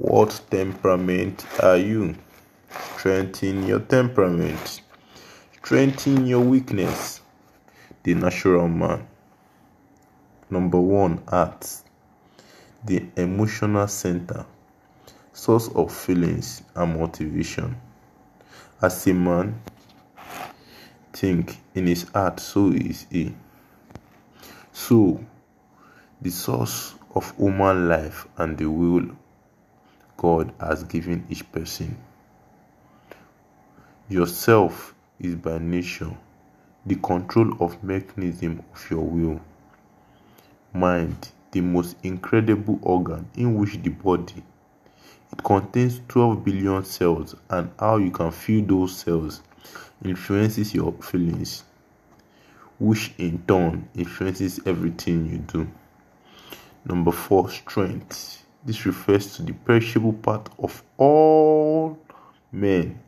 What temperament are you? Strengthen your temperament. Strengthen your weakness. The natural man. Number one, heart. The emotional center, source of feelings and motivation. As a man, think in his heart, so is he. So, the source of human life and the will God has given each person. Yourself is by nature the control of mechanism of your will. Mind, the most incredible organ in which the body. It contains 12 billion cells and how you can feel those cells influences your feelings, which in turn influences everything you do. Number four, strength. This refers to the perishable part of all men